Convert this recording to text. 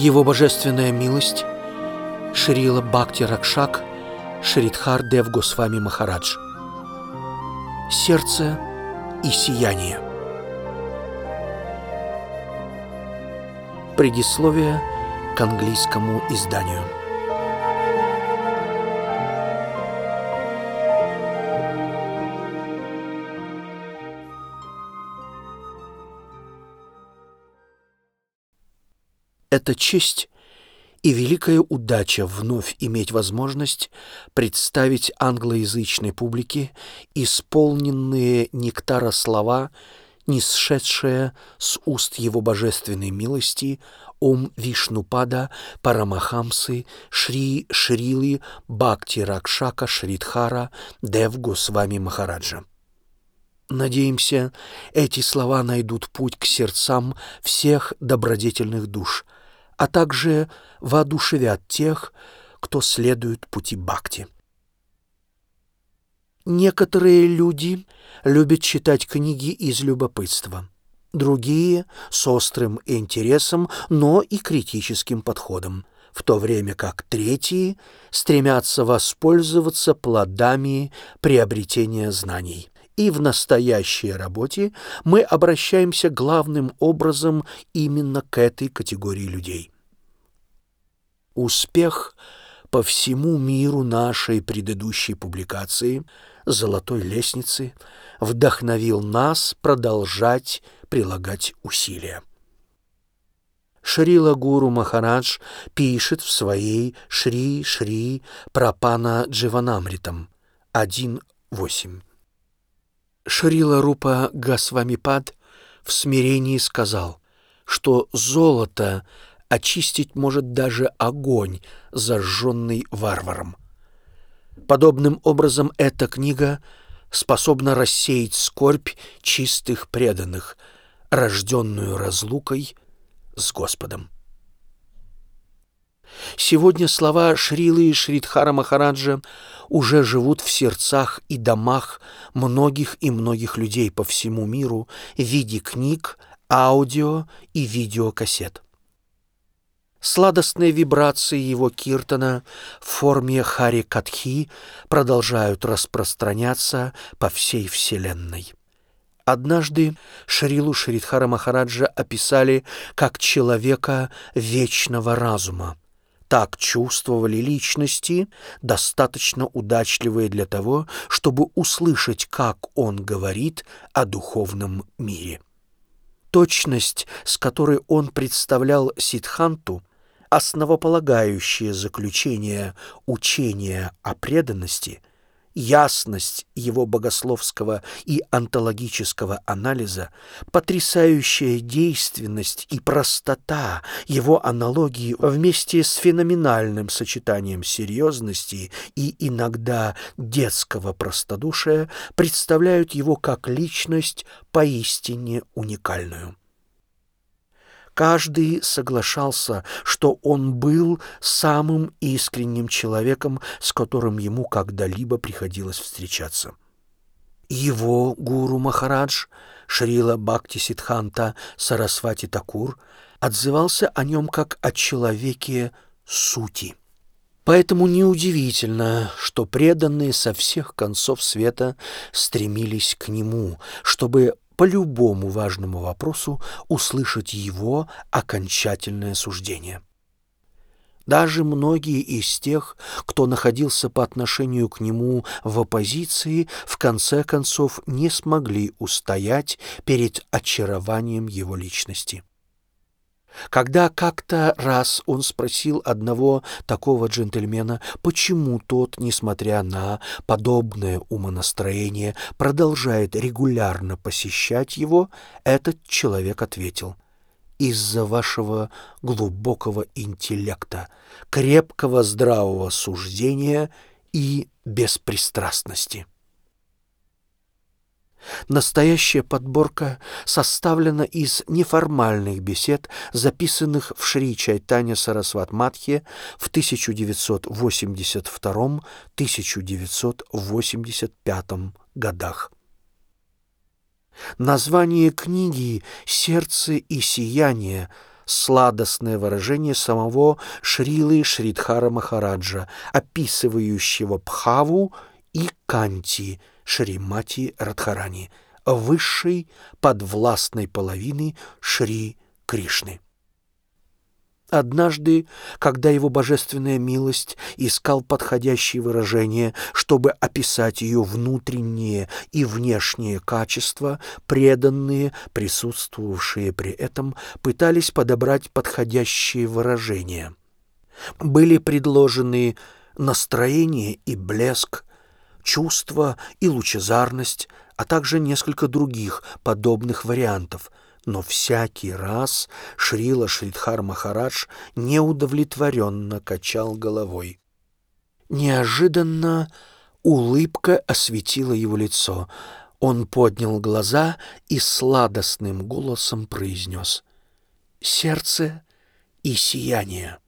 Его божественная милость Шрила Бхакти Ракшак Шридхар Дев Госвами Махарадж. Сердце и сияние. Предисловие к английскому изданию Это честь и великая удача вновь иметь возможность представить англоязычной публике исполненные нектара слова, нисшедшие с уст его божественной милости Ом Вишнупада Парамахамсы Шри Шрилы Бхакти Ракшака Шридхара Дев Госвами Махараджа. Надеемся, эти слова найдут путь к сердцам всех добродетельных душ – а также воодушевят тех, кто следует пути бхакти. Некоторые люди любят читать книги из любопытства, другие — с острым интересом, но и критическим подходом, в то время как третьи стремятся воспользоваться плодами приобретения знаний. И в настоящей работе мы обращаемся главным образом именно к этой категории людей. Успех по всему миру нашей предыдущей публикации «Золотой лестницы» вдохновил нас продолжать прилагать усилия. Шрила Гуру Махарадж пишет в своей Шри-Шри Прапана Дживанамритам 1.8. Шрила Рупа Гасвамипад в смирении сказал, что золото очистить может даже огонь, зажженный варваром. Подобным образом эта книга способна рассеять скорбь чистых преданных, рожденную разлукой с Господом. Сегодня слова Шрилы и Шридхара Махараджа уже живут в сердцах и домах многих и многих людей по всему миру в виде книг, аудио и видеокассет. Сладостные вибрации его киртана в форме Хари Катхи продолжают распространяться по всей Вселенной. Однажды Шрилу Шридхара Махараджа описали как человека вечного разума. Так чувствовали личности, достаточно удачливые для того, чтобы услышать, как он говорит о духовном мире. Точность, с которой он представлял Сидханту, основополагающее заключение учения о преданности, ясность его богословского и онтологического анализа, потрясающая действенность и простота его аналогии вместе с феноменальным сочетанием серьезности и иногда детского простодушия представляют его как личность поистине уникальную. Каждый соглашался, что он был самым искренним человеком, с которым ему когда-либо приходилось встречаться. Его гуру Махарадж, Шрила Бхакти Сидханта Сарасвати Такур, отзывался о нем как о человеке сути. Поэтому неудивительно, что преданные со всех концов света стремились к нему, чтобы по любому важному вопросу услышать его окончательное суждение. Даже многие из тех, кто находился по отношению к нему в оппозиции, в конце концов не смогли устоять перед очарованием его личности. Когда как-то раз он спросил одного такого джентльмена, почему тот, несмотря на подобное умонастроение, продолжает регулярно посещать его, этот человек ответил «Из-за вашего глубокого интеллекта, крепкого здравого суждения и беспристрастности». Настоящая подборка составлена из неформальных бесед, записанных в Шри Чайтане Сарасват Матхе в 1982-1985 годах. Название книги «Сердце и сияние» сладостное выражение самого Шрилы Шридхара Махараджа, описывающего Пхаву и Канти Шримати Радхарани, высшей подвластной половины Шри Кришны. Однажды, когда его божественная милость искал подходящие выражения, чтобы описать ее внутренние и внешние качества, преданные, присутствовавшие при этом, пытались подобрать подходящие выражения. Были предложены настроение и блеск, чувство и лучезарность, а также несколько других подобных вариантов – но всякий раз Шрила Шридхар Махарадж неудовлетворенно качал головой. Неожиданно улыбка осветила его лицо. Он поднял глаза и сладостным голосом произнес «Сердце и сияние».